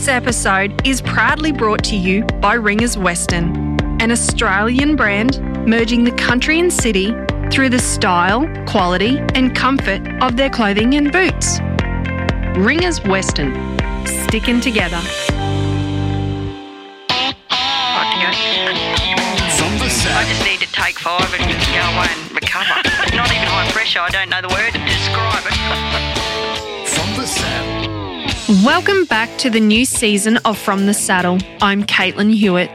This episode is proudly brought to you by Ringers Western, an Australian brand merging the country and city through the style, quality, and comfort of their clothing and boots. Ringers Western, sticking together. I just need to take five and go away and recover. Not even high pressure. I don't know the word to describe it. Welcome back to the new season of From the Saddle. I'm Caitlin Hewitt.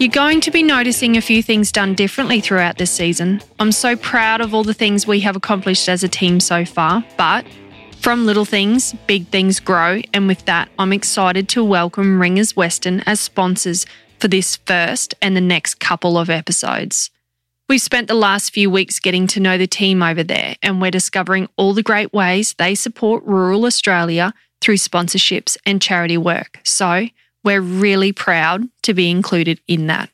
You're going to be noticing a few things done differently throughout this season. I'm so proud of all the things we have accomplished as a team so far, but from little things, big things grow, and with that, I'm excited to welcome Ringers Western as sponsors for this first and the next couple of episodes. We've spent the last few weeks getting to know the team over there, and we're discovering all the great ways they support rural Australia through sponsorships and charity work. So, we're really proud to be included in that.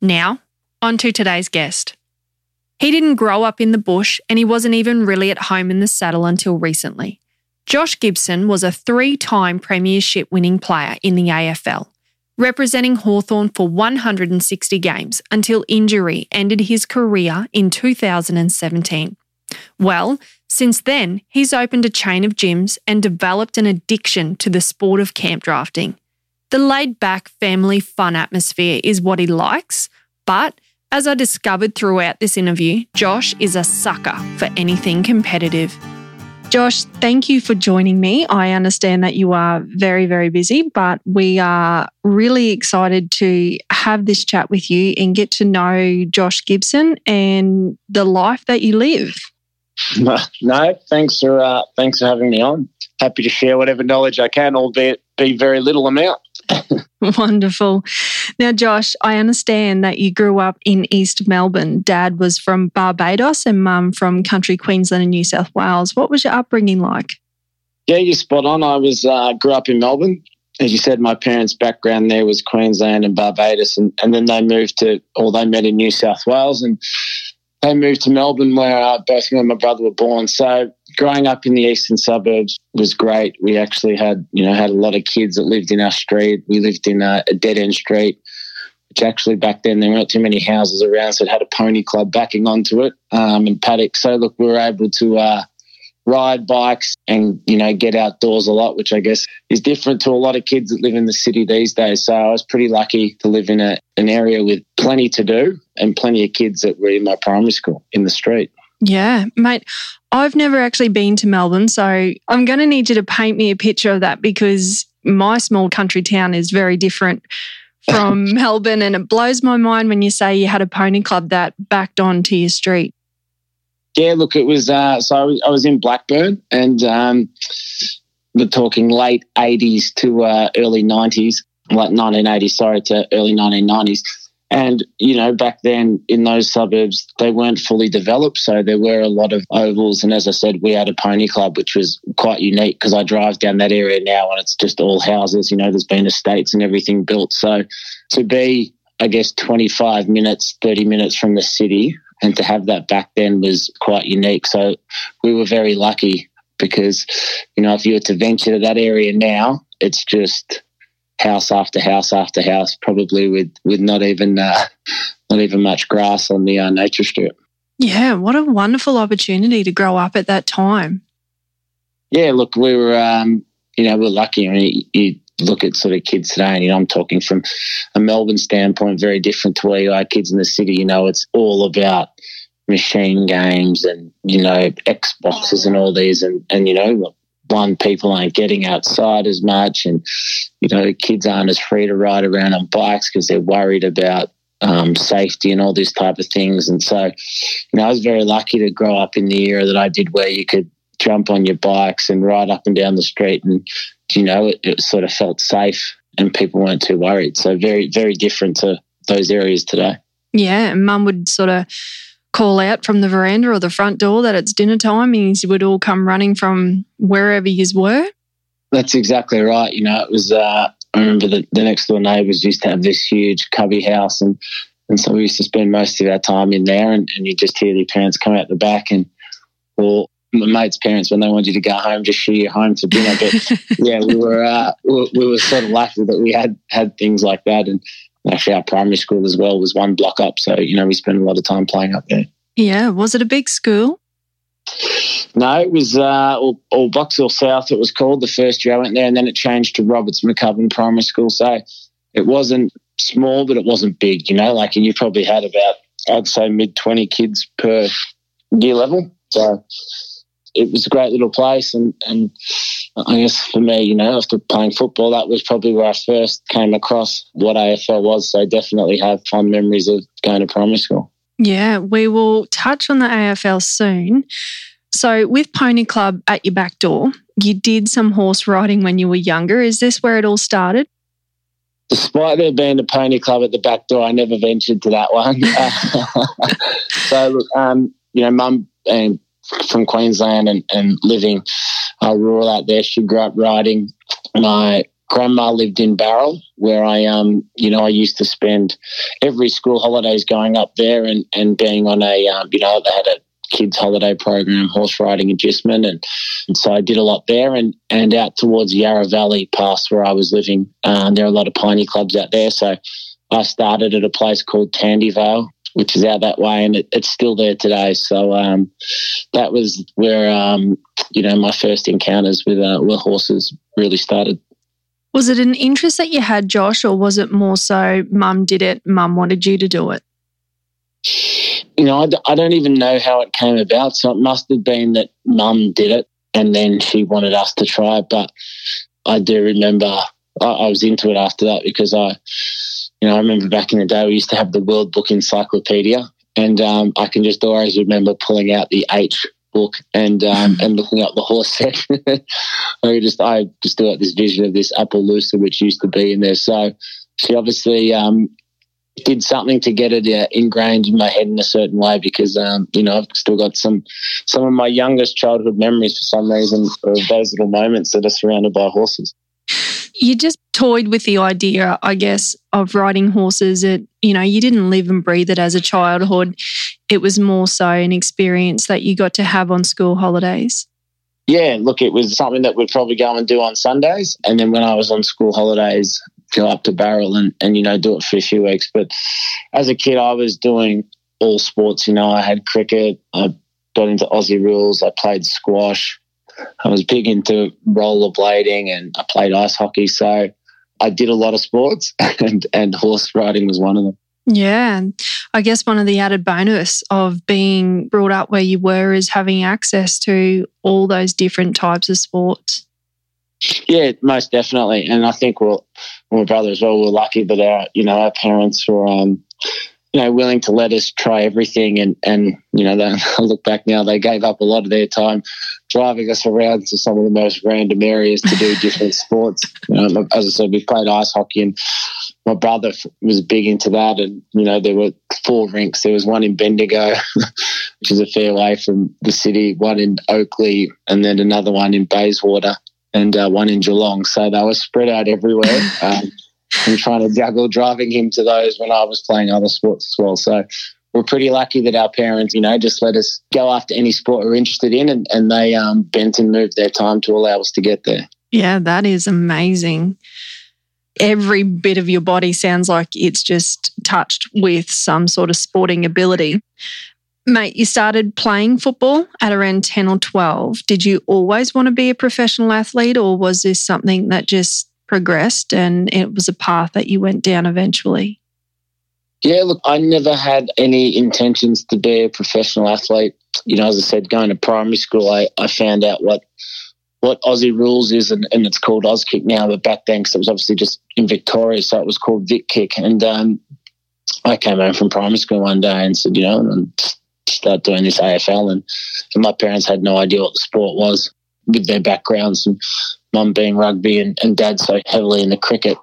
Now, on to today's guest. He didn't grow up in the bush and he wasn't even really at home in the saddle until recently. Josh Gibson was a three time Premiership winning player in the AFL, representing Hawthorn for 160 games until injury ended his career in 2017. Well, since then, he's opened a chain of gyms and developed an addiction to the sport of camp drafting. The laid back family fun atmosphere is what he likes, but as I discovered throughout this interview, Josh is a sucker for anything competitive. Josh, thank you for joining me. I understand that you are very, very busy, but we are really excited to have this chat with you and get to know Josh Gibson and the life that you live. No, thanks for uh, thanks for having me on. Happy to share whatever knowledge I can, albeit be very little amount. Wonderful. Now, Josh, I understand that you grew up in East Melbourne. Dad was from Barbados and mum from country Queensland and New South Wales. What was your upbringing like? Yeah, you're spot on. I was uh, grew up in Melbourne. As you said, my parents' background there was Queensland and Barbados, and, and then they moved to, or they met in New South Wales, and they moved to Melbourne, where uh, both me and my brother were born. So growing up in the eastern suburbs was great. We actually had, you know, had a lot of kids that lived in our street. We lived in a, a dead end street, which actually back then there weren't too many houses around, so it had a pony club backing onto it um, and paddock. So look, we were able to uh, ride bikes and you know get outdoors a lot, which I guess is different to a lot of kids that live in the city these days. So I was pretty lucky to live in a, an area with plenty to do and plenty of kids that were in my primary school in the street. Yeah, mate, I've never actually been to Melbourne, so I'm going to need you to paint me a picture of that because my small country town is very different from Melbourne. And it blows my mind when you say you had a pony club that backed onto your street. Yeah, look, it was uh, so I was, I was in Blackburn, and um, we're talking late '80s to uh, early '90s, like 1980s, sorry, to early 1990s. And you know, back then in those suburbs, they weren't fully developed, so there were a lot of ovals. And as I said, we had a pony club, which was quite unique because I drive down that area now, and it's just all houses. You know, there's been estates and everything built. So to be, I guess, 25 minutes, 30 minutes from the city and to have that back then was quite unique. So we were very lucky because, you know, if you were to venture to that area now, it's just house after house after house, probably with with not even uh, not even much grass on the uh, nature strip. Yeah, what a wonderful opportunity to grow up at that time. Yeah, look, we were, um, you know, we're lucky. I mean, you look at sort of kids today, and you know, I'm talking from a Melbourne standpoint, very different to where you are kids in the city. You know, it's all about machine games and you know Xboxes and all these, and and you know, one people aren't getting outside as much, and you know, kids aren't as free to ride around on bikes because they're worried about um, safety and all these type of things. And so, you know, I was very lucky to grow up in the era that I did, where you could jump on your bikes and ride up and down the street, and you know, it, it sort of felt safe, and people weren't too worried. So very, very different to those areas today. Yeah, and mum would sort of call out from the veranda or the front door that it's dinner time and you would all come running from wherever you were. That's exactly right. You know, it was. Uh, I remember the, the next door neighbours used to have this huge cubby house, and and so we used to spend most of our time in there, and, and you just hear the parents come out the back, and or my mates' parents when they wanted you to go home, just you home to dinner. But yeah, we were uh, we, we were sort of lucky that we had had things like that, and actually our primary school as well was one block up, so you know we spent a lot of time playing up there. Yeah, was it a big school? No, it was uh, or, or Box Hill South. It was called the first year I went there, and then it changed to Roberts McCubbin Primary School. So it wasn't small, but it wasn't big. You know, like and you probably had about I'd say mid twenty kids per year level. So it was a great little place, and and I guess for me, you know, after playing football, that was probably where I first came across what AFL was. So I definitely have fond memories of going to primary school. Yeah, we will touch on the AFL soon. So, with Pony Club at your back door, you did some horse riding when you were younger. Is this where it all started? Despite there being a pony club at the back door, I never ventured to that one. so, look, um, you know, mum and from Queensland and, and living uh, rural out there, she grew up riding. My grandma lived in Bowral, where I, um, you know, I used to spend every school holidays going up there and, and being on a, um, you know, they had a kids holiday program, horse riding adjustment, and, and, so I did a lot there. And and out towards Yarra Valley, past where I was living, um, there are a lot of piney clubs out there. So I started at a place called Tandyvale, which is out that way, and it, it's still there today. So um, that was where um, you know my first encounters with uh, with horses really started. Was it an interest that you had, Josh, or was it more so mum did it, mum wanted you to do it? You know, I d- I don't even know how it came about. So it must have been that mum did it and then she wanted us to try it. But I do remember I, I was into it after that because I, you know, I remember back in the day we used to have the World Book Encyclopedia, and um, I can just always remember pulling out the H book and um, and looking up the horse section. I just I just got this vision of this Appaloosa which used to be in there. So she obviously um, did something to get it uh, ingrained in my head in a certain way because um, you know I've still got some some of my youngest childhood memories for some reason of those little moments that are surrounded by horses. You just toyed with the idea, I guess, of riding horses. It you know you didn't live and breathe it as a childhood it was more so an experience that you got to have on school holidays? Yeah, look, it was something that we'd probably go and do on Sundays. And then when I was on school holidays, go up to Bowral and, and, you know, do it for a few weeks. But as a kid, I was doing all sports. You know, I had cricket, I got into Aussie rules, I played squash, I was big into rollerblading, and I played ice hockey. So I did a lot of sports, and, and horse riding was one of them. Yeah. I guess one of the added bonus of being brought up where you were is having access to all those different types of sports. Yeah, most definitely. And I think we're, my brother as well, we're lucky that our, you know, our parents were, um, you know, willing to let us try everything. And, and you know, they, I look back now, they gave up a lot of their time driving us around to some of the most random areas to do different sports. You know, as I said, we played ice hockey and my brother was big into that. And, you know, there were four rinks. There was one in Bendigo, which is a fair way from the city, one in Oakleigh, and then another one in Bayswater and uh, one in Geelong. So they were spread out everywhere. Um, and trying to juggle driving him to those when I was playing other sports as well. So we're pretty lucky that our parents, you know, just let us go after any sport we're interested in, and, and they um, bent and moved their time to allow us to get there. Yeah, that is amazing. Every bit of your body sounds like it's just touched with some sort of sporting ability. Mate, you started playing football at around 10 or 12. Did you always want to be a professional athlete, or was this something that just progressed and it was a path that you went down eventually? Yeah, look, I never had any intentions to be a professional athlete. You know, as I said, going to primary school, I, I found out what what Aussie rules is, and, and it's called Auskick now. But back then, because it was obviously just in Victoria, so it was called Vic Kick. And um, I came home from primary school one day and said, you know, and start doing this AFL, and, and my parents had no idea what the sport was with their backgrounds, and mum being rugby and, and dad so heavily in the cricket.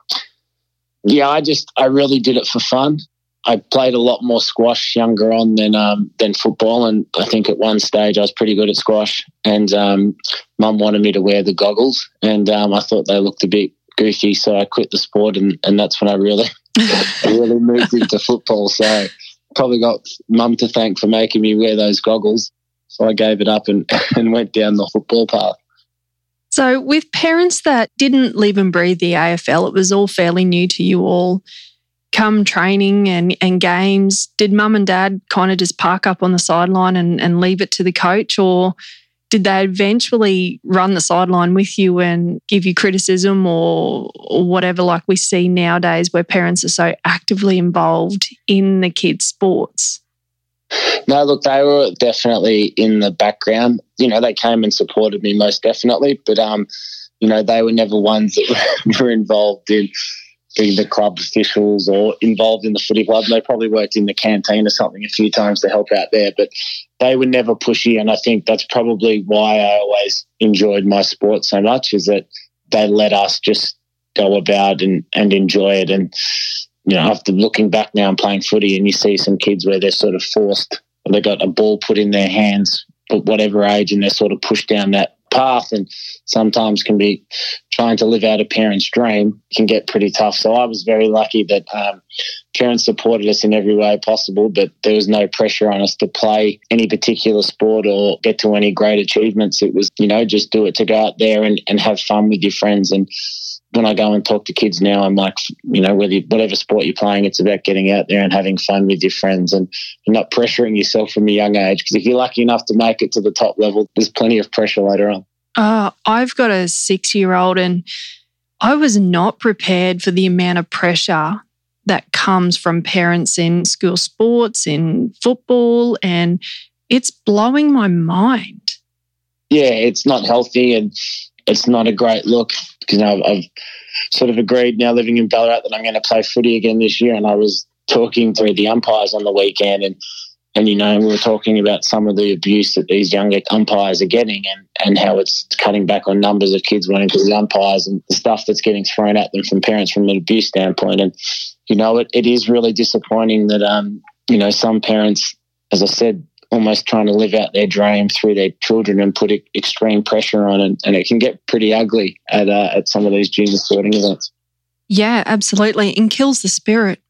Yeah, I just I really did it for fun. I played a lot more squash younger on than um, than football, and I think at one stage I was pretty good at squash. And um, mum wanted me to wear the goggles, and um, I thought they looked a bit goofy, so I quit the sport, and, and that's when I really I really moved into football. So probably got mum to thank for making me wear those goggles. So I gave it up and, and went down the football path. So, with parents that didn't live and breathe the AFL, it was all fairly new to you all. Come training and, and games, did mum and dad kind of just park up on the sideline and, and leave it to the coach? Or did they eventually run the sideline with you and give you criticism or, or whatever, like we see nowadays, where parents are so actively involved in the kids' sports? No, look, they were definitely in the background. You know, they came and supported me most definitely, but um, you know, they were never ones that were involved in being the club officials or involved in the footy club. They probably worked in the canteen or something a few times to help out there, but they were never pushy. And I think that's probably why I always enjoyed my sport so much is that they let us just go about and, and enjoy it. And you know, after looking back now and playing footy, and you see some kids where they're sort of forced, they got a ball put in their hands at whatever age, and they're sort of pushed down that path, and sometimes can be trying to live out a parent's dream can get pretty tough. So I was very lucky that um, parents supported us in every way possible, but there was no pressure on us to play any particular sport or get to any great achievements. It was, you know, just do it to go out there and, and have fun with your friends and when I go and talk to kids now, I'm like, you know, whether whatever sport you're playing, it's about getting out there and having fun with your friends and, and not pressuring yourself from a young age. Because if you're lucky enough to make it to the top level, there's plenty of pressure later on. Uh, I've got a six year old, and I was not prepared for the amount of pressure that comes from parents in school sports, in football, and it's blowing my mind. Yeah, it's not healthy and it's not a great look because I've, I've sort of agreed now living in Ballarat that I'm going to play footy again this year. And I was talking to the umpires on the weekend and and you know we were talking about some of the abuse that these younger umpires are getting and, and how it's cutting back on numbers of kids wanting to be umpires and the stuff that's getting thrown at them from parents from an abuse standpoint and you know it, it is really disappointing that um you know some parents as i said almost trying to live out their dream through their children and put extreme pressure on it. And it can get pretty ugly at, uh, at some of these junior sporting events. Yeah, absolutely. And kills the spirit.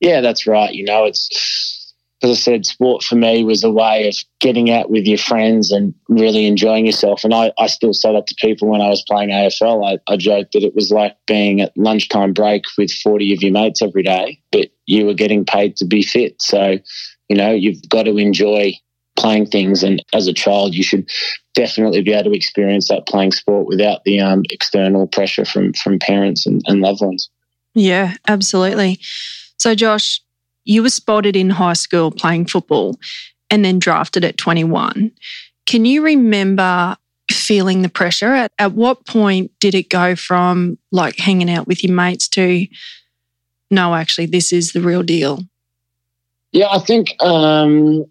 Yeah, that's right. You know, it's, as I said, sport for me was a way of getting out with your friends and really enjoying yourself. And I, I still say that to people when I was playing AFL. I, I joked that it was like being at lunchtime break with 40 of your mates every day, but you were getting paid to be fit. So you know, you've got to enjoy playing things. And as a child, you should definitely be able to experience that playing sport without the um, external pressure from from parents and, and loved ones. Yeah, absolutely. So, Josh, you were spotted in high school playing football and then drafted at 21. Can you remember feeling the pressure? At, at what point did it go from like hanging out with your mates to, no, actually, this is the real deal? Yeah, I think um,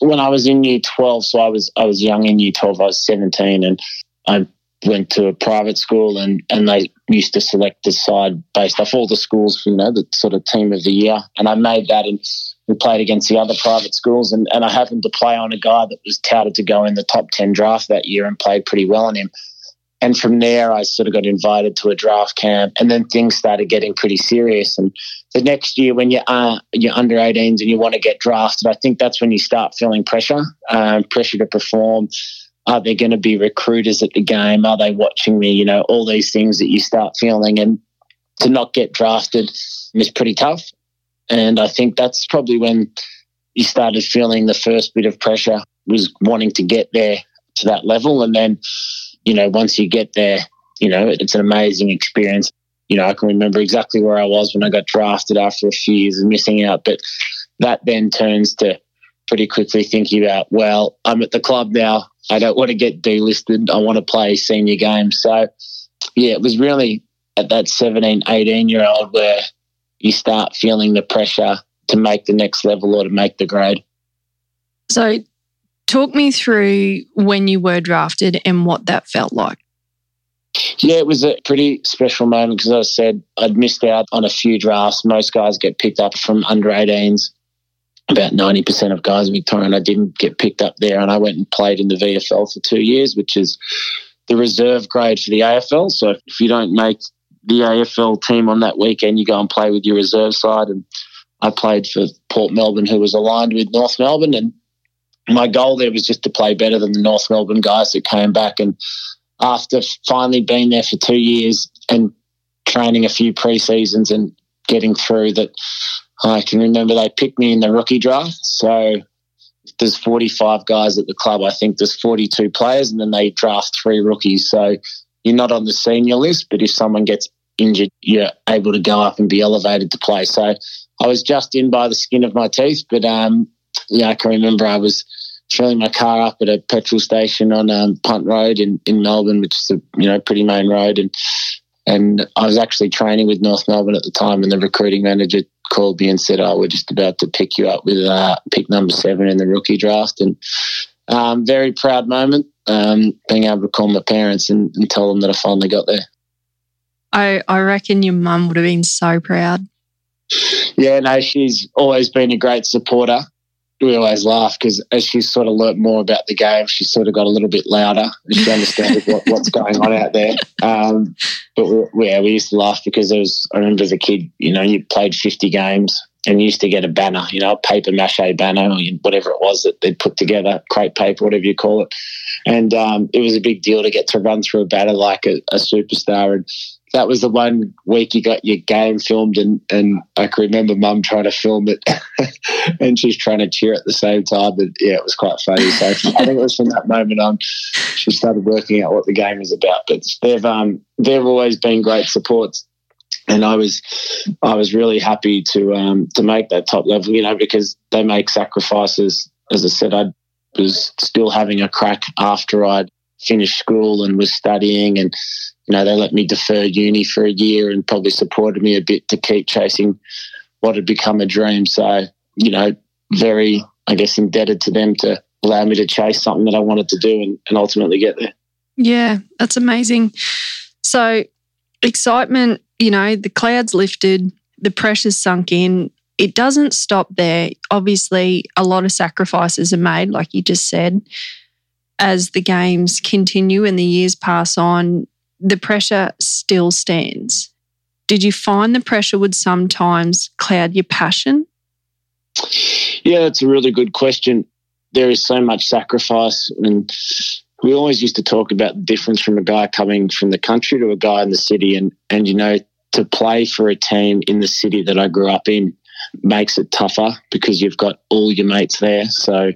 when I was in year 12, so I was I was young in year 12, I was 17, and I went to a private school and, and they used to select the side based off all the schools, you know, the sort of team of the year. And I made that and we played against the other private schools and, and I happened to play on a guy that was touted to go in the top 10 draft that year and played pretty well on him. And from there, I sort of got invited to a draft camp, and then things started getting pretty serious. And the next year, when you're, uh, you're under 18s and you want to get drafted, I think that's when you start feeling pressure, um, pressure to perform. Are there going to be recruiters at the game? Are they watching me? You know, all these things that you start feeling, and to not get drafted is pretty tough. And I think that's probably when you started feeling the first bit of pressure was wanting to get there to that level, and then you know, once you get there, you know, it's an amazing experience. You know, I can remember exactly where I was when I got drafted after a few years of missing out. But that then turns to pretty quickly thinking about, well, I'm at the club now. I don't want to get delisted. I want to play senior games. So, yeah, it was really at that 17, 18 year old where you start feeling the pressure to make the next level or to make the grade. So, Talk me through when you were drafted and what that felt like. Yeah, it was a pretty special moment because I said I'd missed out on a few drafts. Most guys get picked up from under 18s. About 90% of guys in Victoria, and I didn't get picked up there. And I went and played in the VFL for two years, which is the reserve grade for the AFL. So if you don't make the AFL team on that weekend, you go and play with your reserve side. And I played for Port Melbourne, who was aligned with North Melbourne, and my goal there was just to play better than the North Melbourne guys that came back. And after finally being there for two years and training a few pre seasons and getting through, that I can remember they picked me in the rookie draft. So there's 45 guys at the club. I think there's 42 players, and then they draft three rookies. So you're not on the senior list, but if someone gets injured, you're able to go up and be elevated to play. So I was just in by the skin of my teeth, but um, yeah, I can remember I was filling my car up at a petrol station on um, Punt Road in, in Melbourne, which is a you know pretty main road, and and I was actually training with North Melbourne at the time, and the recruiting manager called me and said, "Oh, we're just about to pick you up with uh, pick number seven in the rookie draft," and um, very proud moment um, being able to call my parents and, and tell them that I finally got there. I I reckon your mum would have been so proud. Yeah, no, she's always been a great supporter we always laugh because as she's sort of learnt more about the game, she sort of got a little bit louder. She understood what, what's going on out there. Um, but we, yeah, we used to laugh because there was, I remember as a kid, you know, you played 50 games and you used to get a banner, you know, a paper mache banner or whatever it was that they'd put together, crepe paper, whatever you call it. And um, it was a big deal to get to run through a banner like a, a superstar. And that was the one week you got your game filmed, and, and I can remember mum trying to film it, and she's trying to cheer at the same time. But yeah, it was quite funny. So I think it was from that moment on she started working out what the game is about. But they've um, they've always been great supports, and I was I was really happy to um, to make that top level. You know, because they make sacrifices. As I said, I was still having a crack after I'd finished school and was studying and you know, they let me defer uni for a year and probably supported me a bit to keep chasing what had become a dream. So, you know, very, I guess, indebted to them to allow me to chase something that I wanted to do and, and ultimately get there. Yeah, that's amazing. So, excitement, you know, the clouds lifted, the pressure's sunk in. It doesn't stop there. Obviously, a lot of sacrifices are made, like you just said. As the games continue and the years pass on, the pressure still stands. Did you find the pressure would sometimes cloud your passion? Yeah, that's a really good question. There is so much sacrifice, and we always used to talk about the difference from a guy coming from the country to a guy in the city, and and you know to play for a team in the city that I grew up in makes it tougher because you've got all your mates there. So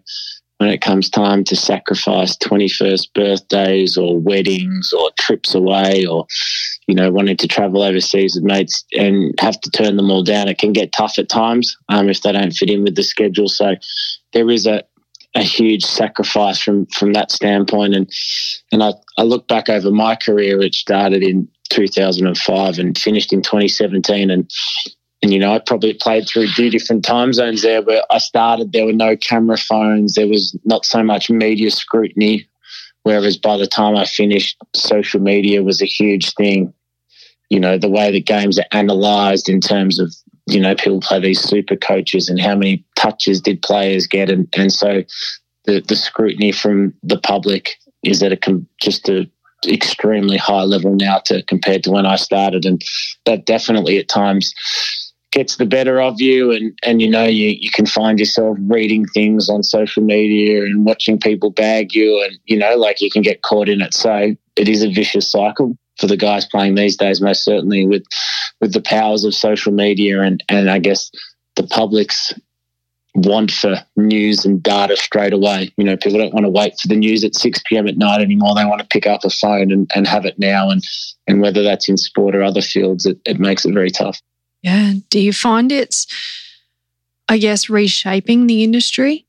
when it comes time to sacrifice 21st birthdays or weddings or trips away or you know wanting to travel overseas with mates and have to turn them all down it can get tough at times um, if they don't fit in with the schedule. So there is a a huge sacrifice from from that standpoint. And and I, I look back over my career which started in 2005 and finished in 2017 and and, you know, I probably played through two different time zones there where I started, there were no camera phones, there was not so much media scrutiny. Whereas by the time I finished, social media was a huge thing. You know, the way the games are analysed in terms of, you know, people play these super coaches and how many touches did players get. And, and so the, the scrutiny from the public is at a just a extremely high level now to compared to when I started. And that definitely at times gets the better of you and and you know you, you can find yourself reading things on social media and watching people bag you and you know like you can get caught in it so it is a vicious cycle for the guys playing these days most certainly with with the powers of social media and and I guess the public's want for news and data straight away. You know, people don't want to wait for the news at 6 p.m. at night anymore. They want to pick up a phone and, and have it now. And, and whether that's in sport or other fields, it, it makes it very tough. Yeah. Do you find it's, I guess, reshaping the industry?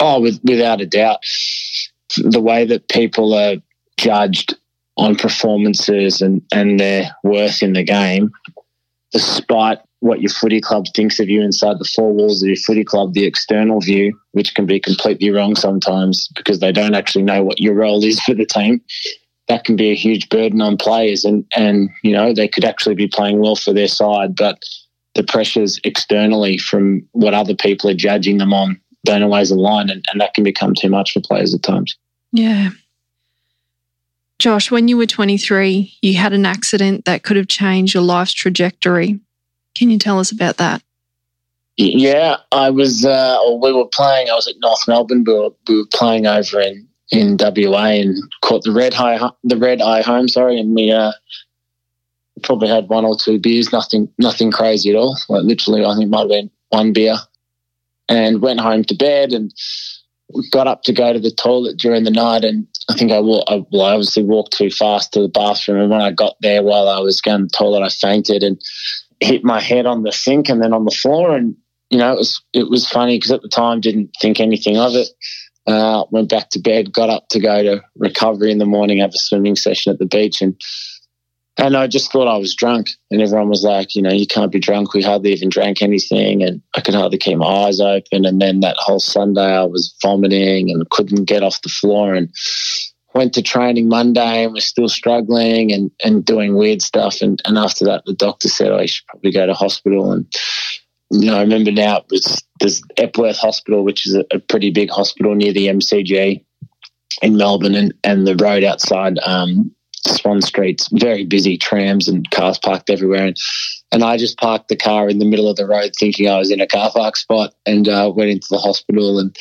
Oh, with, without a doubt. The way that people are judged on performances and, and their worth in the game, despite what your footy club thinks of you inside the four walls of your footy club, the external view, which can be completely wrong sometimes because they don't actually know what your role is for the team that can be a huge burden on players and and you know they could actually be playing well for their side but the pressures externally from what other people are judging them on don't always align and, and that can become too much for players at times yeah josh when you were 23 you had an accident that could have changed your life's trajectory can you tell us about that Yeah, I was. Uh, or we were playing. I was at North Melbourne. We were, we were playing over in in WA and caught the red high the red eye home. Sorry, and we uh, probably had one or two beers. Nothing nothing crazy at all. Like literally, I think might have been one beer, and went home to bed and got up to go to the toilet during the night. And I think I, I well, I obviously walked too fast to the bathroom. And when I got there, while I was going to the toilet, I fainted and hit my head on the sink and then on the floor. And you know, it was it was funny because at the time didn't think anything of it. Uh, went back to bed, got up to go to recovery in the morning, have a swimming session at the beach, and and I just thought I was drunk. And everyone was like, you know, you can't be drunk. We hardly even drank anything, and I could hardly keep my eyes open. And then that whole Sunday, I was vomiting and couldn't get off the floor, and went to training Monday and was still struggling and, and doing weird stuff. And, and after that, the doctor said, oh, you should probably go to hospital. And you know, I remember now it was there's Epworth Hospital, which is a, a, pretty big hospital near the MCG in Melbourne, and, and the road outside um, Swan Street's very busy, trams and cars parked everywhere. And, and I just parked the car in the middle of the road, thinking I was in a car park spot, and uh, went into the hospital and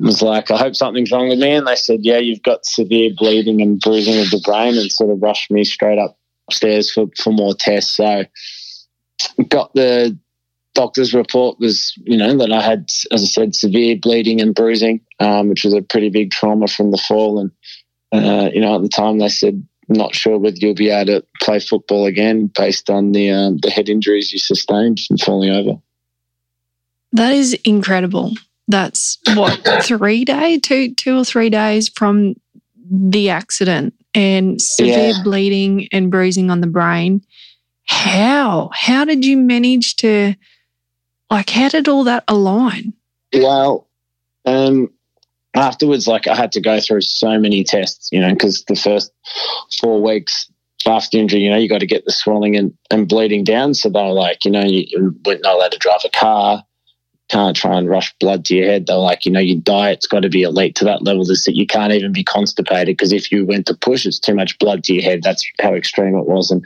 was like, I hope something's wrong with me. And they said, Yeah, you've got severe bleeding and bruising of the brain, and sort of rushed me straight upstairs for, for more tests. So got the doctor's report was, you know, that I had, as I said, severe bleeding and bruising, um, which was a pretty big trauma from the fall. And, uh, you know, at the time they said, not sure whether you'll be able to play football again based on the um, the head injuries you sustained from falling over. That is incredible. That's what three days, two two or three days from the accident, and severe yeah. bleeding and bruising on the brain. How how did you manage to like, how did all that align? Well, um, afterwards, like I had to go through so many tests, you know, because the first four weeks after injury, you know, you got to get the swelling and, and bleeding down. So they were like, you know, you weren't not allowed to drive a car, can't try and rush blood to your head. They're like, you know, your diet's got to be elite to that level To that you can't even be constipated because if you went to push, it's too much blood to your head. That's how extreme it was. And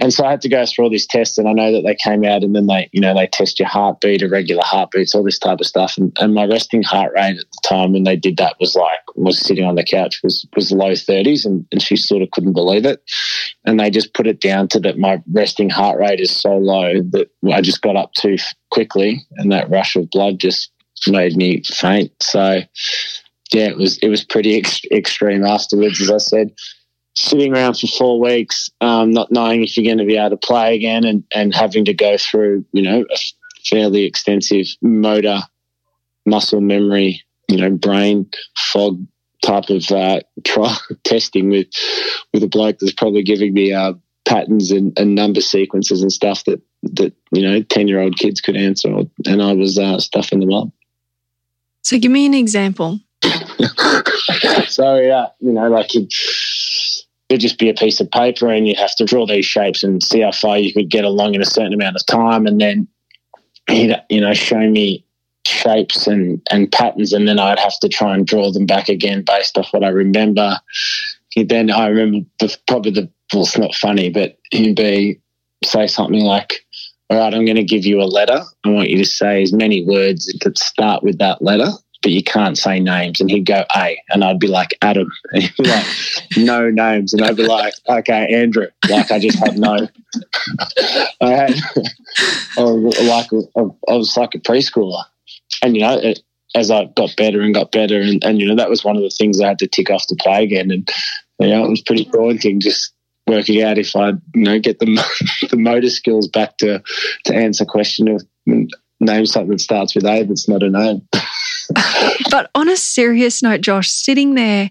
and so I had to go through all these tests, and I know that they came out, and then they, you know, they test your heartbeat, irregular heartbeats, all this type of stuff. And, and my resting heart rate at the time when they did that was like was sitting on the couch was was low thirties, and, and she sort of couldn't believe it. And they just put it down to that my resting heart rate is so low that I just got up too quickly, and that rush of blood just made me faint. So yeah, it was it was pretty ex- extreme afterwards, as I said sitting around for four weeks, um, not knowing if you're going to be able to play again, and and having to go through, you know, a fairly extensive motor, muscle memory, you know, brain fog type of uh, trial testing with with a bloke that's probably giving me uh, patterns and, and, number sequences and stuff that that you know ten year old kids could answer, and I was uh, stuffing them up. So, give me an example. so yeah, you know, like it'd just be a piece of paper and you have to draw these shapes and see how far you could get along in a certain amount of time. And then he'd you know show me shapes and and patterns and then I'd have to try and draw them back again based off what I remember. He then I remember the, probably the well it's not funny but he'd be say something like all right I'm going to give you a letter. I want you to say as many words that start with that letter but you can't say names. And he'd go, A. And I'd be like, Adam. And he'd be like, no names. And I'd be like, okay, Andrew. Like, I just had no. I had, I was like, I was like a preschooler. And, you know, it, as I got better and got better, and, and, you know, that was one of the things I had to tick off to play again. And, you know, it was pretty daunting just working out if I'd, you know, get the, the motor skills back to, to answer question of name something that starts with A that's not a name. but on a serious note, Josh, sitting there,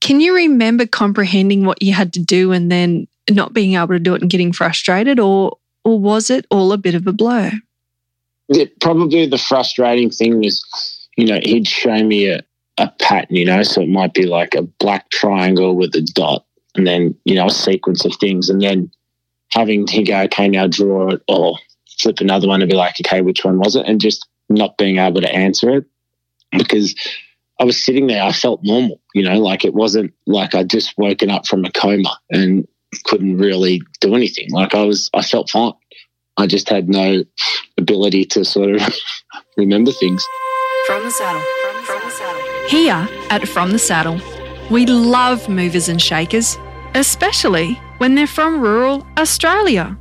can you remember comprehending what you had to do and then not being able to do it and getting frustrated, or or was it all a bit of a blow? Yeah, probably the frustrating thing was, you know, he'd show me a, a pattern, you know, so it might be like a black triangle with a dot, and then you know a sequence of things, and then having to go, okay, now draw it, or flip another one and be like, okay, which one was it, and just not being able to answer it because I was sitting there, I felt normal, you know, like it wasn't like I'd just woken up from a coma and couldn't really do anything. Like I was, I felt fine. I just had no ability to sort of remember things. From the saddle. From, from the saddle. Here at From the Saddle, we love movers and shakers, especially when they're from rural Australia.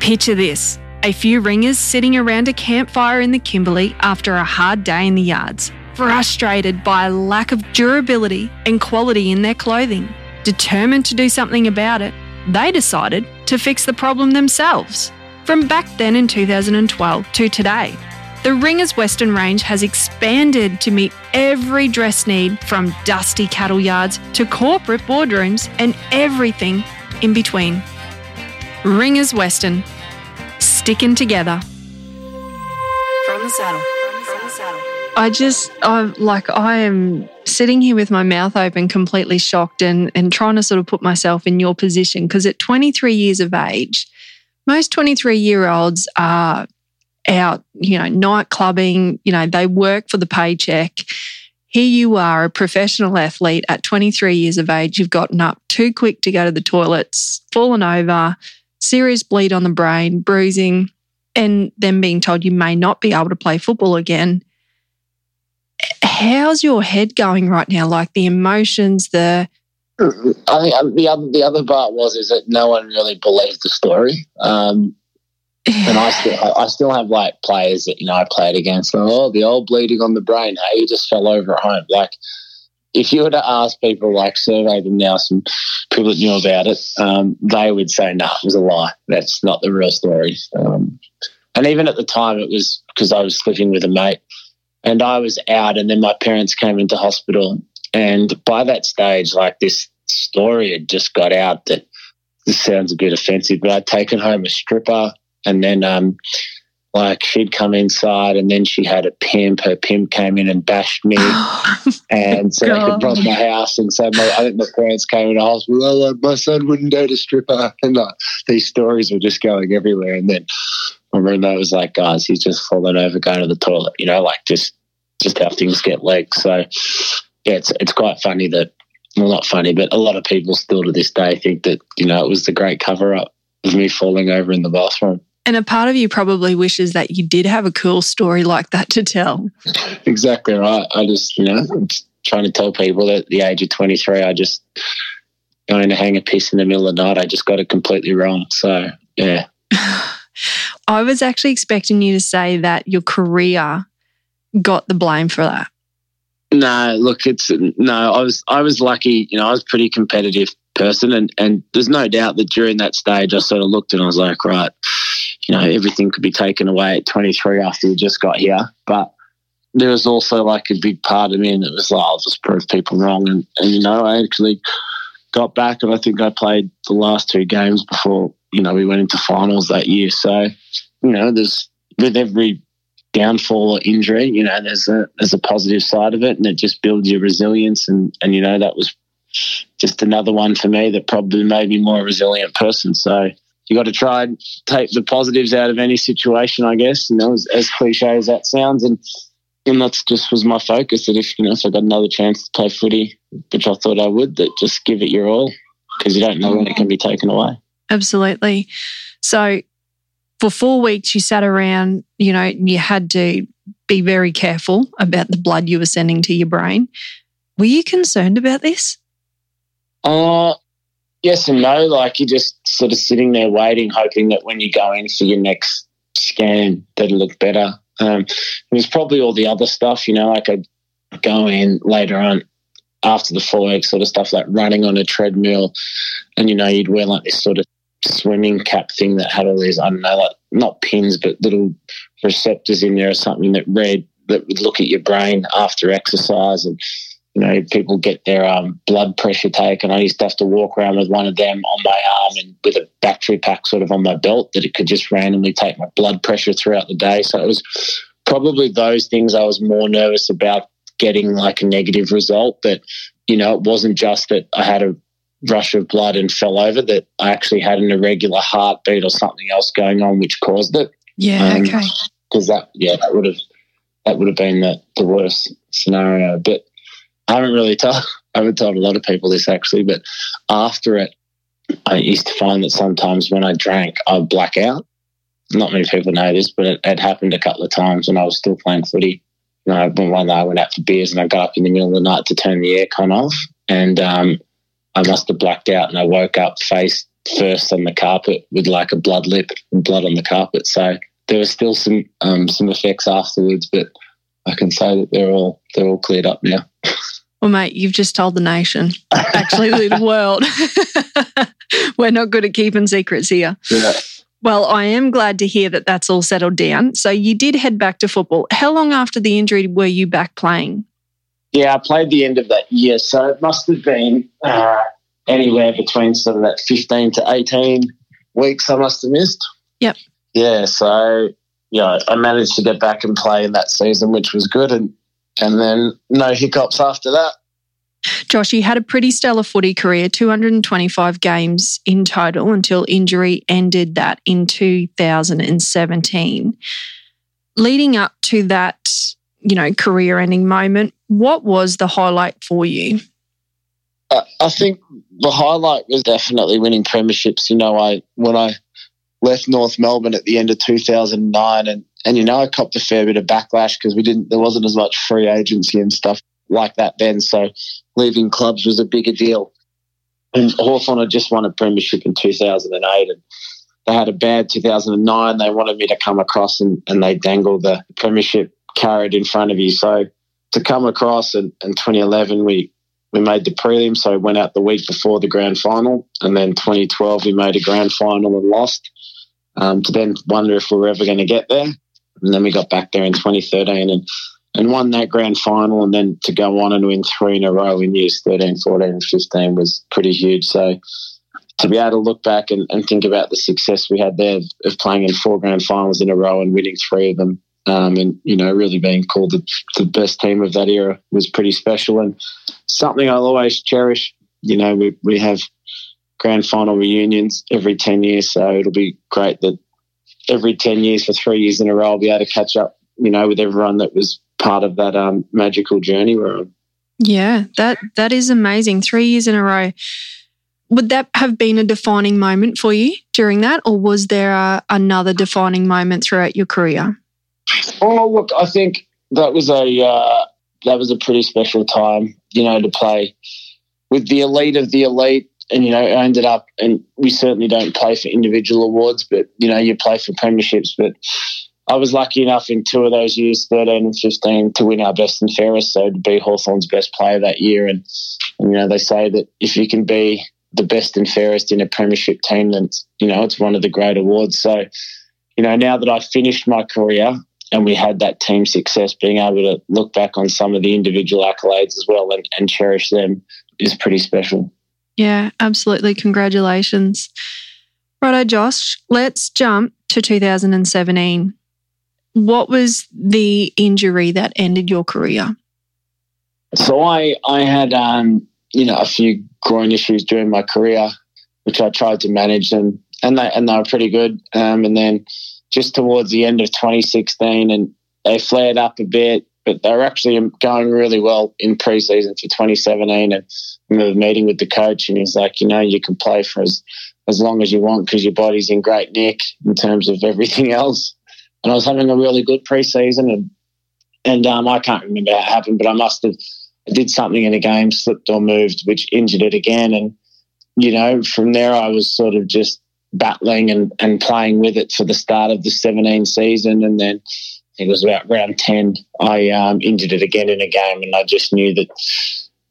Picture this a few ringers sitting around a campfire in the Kimberley after a hard day in the yards, frustrated by a lack of durability and quality in their clothing. Determined to do something about it, they decided to fix the problem themselves. From back then in 2012 to today, the Ringers Western Range has expanded to meet every dress need from dusty cattle yards to corporate boardrooms and everything in between. Ringers Western, sticking together. From the saddle. From the saddle. I just, I'm like, I am sitting here with my mouth open, completely shocked, and and trying to sort of put myself in your position because at 23 years of age, most 23 year olds are out, you know, night clubbing. You know, they work for the paycheck. Here you are, a professional athlete at 23 years of age. You've gotten up too quick to go to the toilets, fallen over, serious bleed on the brain, bruising, and then being told you may not be able to play football again how's your head going right now? Like the emotions, the I think um, the other the other part was is that no one really believed the story. Um, and I still I still have like players that you know I played against. Oh, the old bleeding on the brain. Hey, you just fell over at home. Like if you were to ask people, like survey them now, some people that knew about it, um, they would say, "No, it was a lie. That's not the real story." Um, and even at the time, it was because I was living with a mate and I was out, and then my parents came into hospital. And by that stage, like this story had just got out that this sounds a bit offensive, but I'd taken home a stripper, and then um, like she'd come inside, and then she had a pimp. Her pimp came in and bashed me, and so they could rob my house. And so my, I think my parents came into hospital. Oh, my son wouldn't date a stripper, and uh, these stories were just going everywhere. And then my roommate was like, guys, he's just fallen over going to the toilet, you know, like just just how things get leaked. So yeah, it's it's quite funny that well not funny, but a lot of people still to this day think that, you know, it was the great cover up of me falling over in the bathroom. And a part of you probably wishes that you did have a cool story like that to tell. Exactly right. I just, you know, I'm trying to tell people that at the age of 23, I just going to hang a piss in the middle of the night. I just got it completely wrong. So, yeah. I was actually expecting you to say that your career got the blame for that. No, look, it's no. I was I was lucky. You know, I was a pretty competitive person, and and there's no doubt that during that stage, I sort of looked and I was like, right, you know, everything could be taken away at 23 after you just got here, but there was also like a big part of me, and it was like I'll just prove people wrong, and and you know, I actually got back, and I think I played the last two games before you know we went into finals that year. So you know, there's with every downfall or injury, you know, there's a there's a positive side of it, and it just builds your resilience. And and you know, that was just another one for me that probably made me more a resilient person. So you got to try and take the positives out of any situation, I guess. You know, as, as cliche as that sounds, and and that's just was my focus. That if you know, if I got another chance to play footy, which I thought I would, that just give it your all because you don't know when it can be taken away. Absolutely. So for four weeks, you sat around, you know, you had to be very careful about the blood you were sending to your brain. Were you concerned about this? Uh, yes and no. Like you're just sort of sitting there waiting, hoping that when you go in for your next scan, that'll look better. Um, it was probably all the other stuff, you know, like I'd go in later on after the four weeks sort of stuff like running on a treadmill and, you know, you'd wear like this sort of swimming cap thing that had all these, I don't know, like not pins, but little receptors in there or something that read, that would look at your brain after exercise. And, you know, people get their um, blood pressure taken. I used to have to walk around with one of them on my arm and with a battery pack sort of on my belt that it could just randomly take my blood pressure throughout the day. So it was probably those things I was more nervous about getting like a negative result. But, you know, it wasn't just that I had a rush of blood and fell over that I actually had an irregular heartbeat or something else going on which caused it. Yeah, um, okay. Because that, yeah, that would have that would have been the, the worst scenario. But I haven't really told I haven't told a lot of people this actually. But after it, I used to find that sometimes when I drank, I'd black out. not many people know this, but it, it happened a couple of times when I was still playing footy. You know, one day I went out for beers and I got up in the middle of the night to turn the aircon off, and um, I must have blacked out, and I woke up face first on the carpet with like a blood lip and blood on the carpet. So there was still some um, some effects afterwards, but I can say that they're all they're all cleared up now. Well, mate, you've just told the nation, actually, the world. We're not good at keeping secrets here. Yeah. Well, I am glad to hear that that's all settled down. So you did head back to football. How long after the injury were you back playing? Yeah, I played the end of that year, so it must have been uh, anywhere between sort of that fifteen to eighteen weeks. I must have missed. Yep. Yeah, so yeah, I managed to get back and play in that season, which was good, and and then no hiccups after that. Josh, you had a pretty stellar footy career, 225 games in total until injury ended that in 2017. Leading up to that, you know, career ending moment, what was the highlight for you? Uh, I think the highlight was definitely winning premierships. You know, I when I left North Melbourne at the end of 2009, and and you know I copped a fair bit of backlash because we didn't there wasn't as much free agency and stuff like that then. So leaving clubs was a bigger deal. And Hawthorn had just won a premiership in 2008, and they had a bad 2009. They wanted me to come across and, and they dangled the premiership carrot in front of you. So to come across in, in 2011, we we made the prelim, so we went out the week before the grand final, and then 2012 we made a grand final and lost. Um, to then wonder if we were ever going to get there, and then we got back there in 2013 and and won that grand final, and then to go on and win three in a row in years 13, 14, and 15 was pretty huge. So to be able to look back and, and think about the success we had there of playing in four grand finals in a row and winning three of them, um, and you know really being called the, the best team of that era was pretty special and something I'll always cherish. You know, we we have grand final reunions every ten years, so it'll be great that every ten years for three years in a row I'll be able to catch up. You know, with everyone that was part of that um, magical journey we're on. Yeah, that that is amazing. Three years in a row. Would that have been a defining moment for you during that, or was there a, another defining moment throughout your career? Oh, look, I think that was a uh, that was a pretty special time. You know, to play with the elite of the elite, and you know, I ended up, and we certainly don't play for individual awards, but you know, you play for premierships. But I was lucky enough in two of those years, 13 and 15, to win our best and fairest. So to be Hawthorn's best player that year. And, and, you know, they say that if you can be the best and fairest in a premiership team, then, you know, it's one of the great awards. So, you know, now that I've finished my career and we had that team success, being able to look back on some of the individual accolades as well and, and cherish them is pretty special. Yeah, absolutely. Congratulations. Righto, Josh, let's jump to 2017 what was the injury that ended your career? So I I had um, you know a few groin issues during my career, which I tried to manage and and they and they were pretty good. Um, and then just towards the end of 2016, and they flared up a bit, but they were actually going really well in preseason for 2017. And I remember meeting with the coach, and he's like, you know, you can play for as as long as you want because your body's in great nick in terms of everything else and I was having a really good preseason, and and um, I can't remember how it happened, but I must have I did something in a game, slipped or moved, which injured it again, and you know from there I was sort of just battling and, and playing with it for the start of the 17 season, and then it was about round 10 I um, injured it again in a game, and I just knew that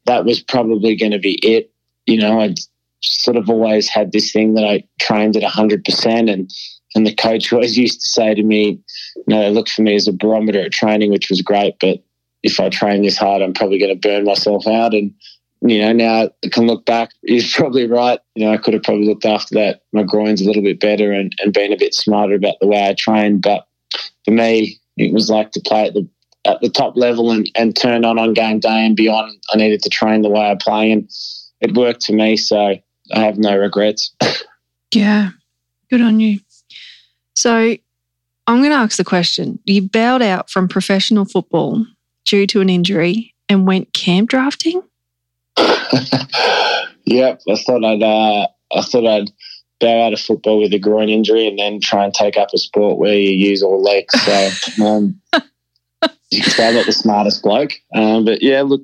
that was probably going to be it. You know, I sort of always had this thing that I trained at 100% and and the coach always used to say to me, you know, they look for me as a barometer at training, which was great. But if I train this hard, I'm probably going to burn myself out. And, you know, now I can look back, he's probably right. You know, I could have probably looked after that, my groin's a little bit better and, and been a bit smarter about the way I train. But for me, it was like to play at the at the top level and, and turn on on game day and beyond. I needed to train the way I play, and it worked for me. So I have no regrets. yeah, good on you. So I'm going to ask the question. You bowed out from professional football due to an injury and went camp drafting? yep, I thought I'd uh, I thought I'd bow out of football with a groin injury and then try and take up a sport where you use all legs. So um, you can say I'm not the smartest bloke. Um, but yeah, look,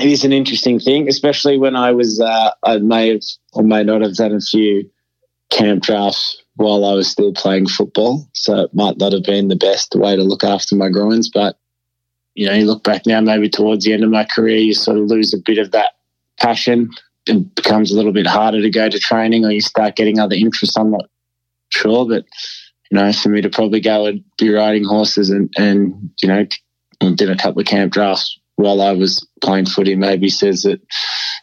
it is an interesting thing, especially when I was, uh, I may have or may not have done a few camp drafts while I was still playing football. So it might not have been the best way to look after my groins. But, you know, you look back now, maybe towards the end of my career, you sort of lose a bit of that passion. It becomes a little bit harder to go to training or you start getting other interests. I'm not sure, but, you know, for me to probably go and be riding horses and, and you know, did a couple of camp drafts while I was playing footy maybe says that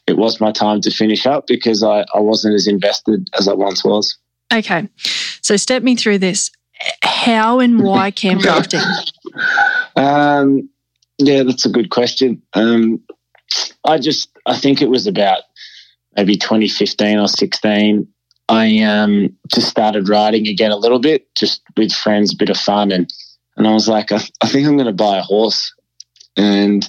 it was my time to finish up because I, I wasn't as invested as I once was. Okay. So step me through this. How and why camp drafting? Um, yeah, that's a good question. Um, I just, I think it was about maybe 2015 or 16. I um, just started riding again a little bit, just with friends, a bit of fun. And, and I was like, I, I think I'm going to buy a horse. And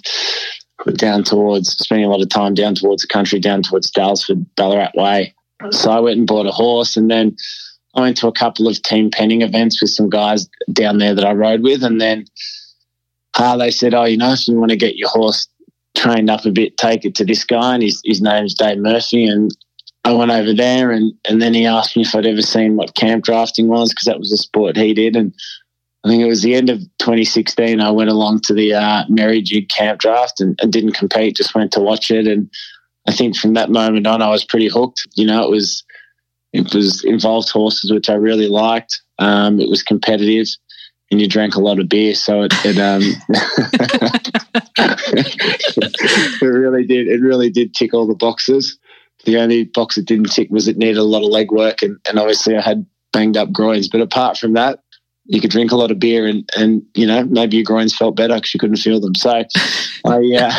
down towards, spending a lot of time down towards the country, down towards Daylesford, Ballarat Way. So I went and bought a horse, and then I went to a couple of team penning events with some guys down there that I rode with, and then uh, they said, "Oh, you know, if you want to get your horse trained up a bit, take it to this guy, and his his name's Dave Murphy." And I went over there, and and then he asked me if I'd ever seen what camp drafting was because that was a sport he did, and I think it was the end of 2016. I went along to the uh, Merrijig camp draft and, and didn't compete, just went to watch it, and I think from that moment on, I was pretty hooked. You know, it was it was involved horses, which I really liked. Um, it was competitive, and you drank a lot of beer, so it it, um, it really did it really did tick all the boxes. The only box it didn't tick was it needed a lot of leg work, and, and obviously I had banged up groins. But apart from that, you could drink a lot of beer and, and you know maybe your groins felt better because you couldn't feel them. So I, uh,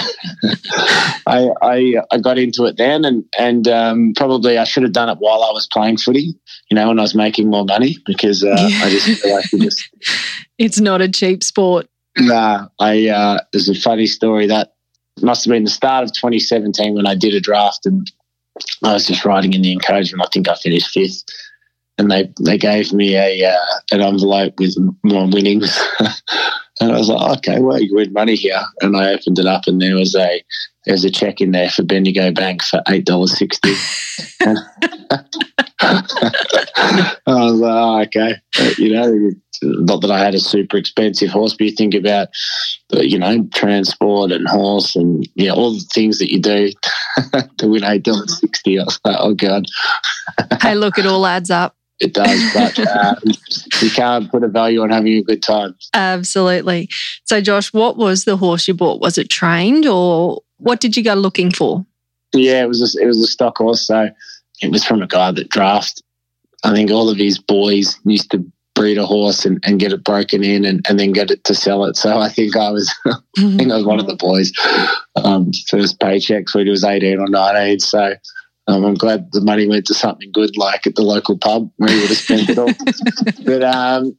I, I I got into it then, and and um, probably I should have done it while I was playing footy. You know, when I was making more money because uh, yeah. I just feel like just it's not a cheap sport. Nah, I uh, there's a funny story that must have been the start of 2017 when I did a draft and I was just riding in the encouragement. I think I finished fifth and they they gave me a uh, an envelope with my winnings, and I was like, okay, well, you win money here, and I opened it up, and there was a there was a check in there for Bendigo Bank for eight dollars sixty. I was like, oh, okay, but, you know, not that I had a super expensive horse, but you think about, you know, transport and horse and yeah, all the things that you do to win eight dollars sixty. I was like, oh god. hey, look, it all adds up. It does, but um, you can't put a value on having a good time. Absolutely. So, Josh, what was the horse you bought? Was it trained, or what did you go looking for? Yeah, it was a, it was a stock horse. So it was from a guy that drafted. I think all of his boys used to breed a horse and, and get it broken in and, and then get it to sell it. So I think I was I think I was one of the boys. Um, first paychecks when he was eighteen or nineteen. So um, I'm glad the money went to something good, like at the local pub where he would have spent it all. but um,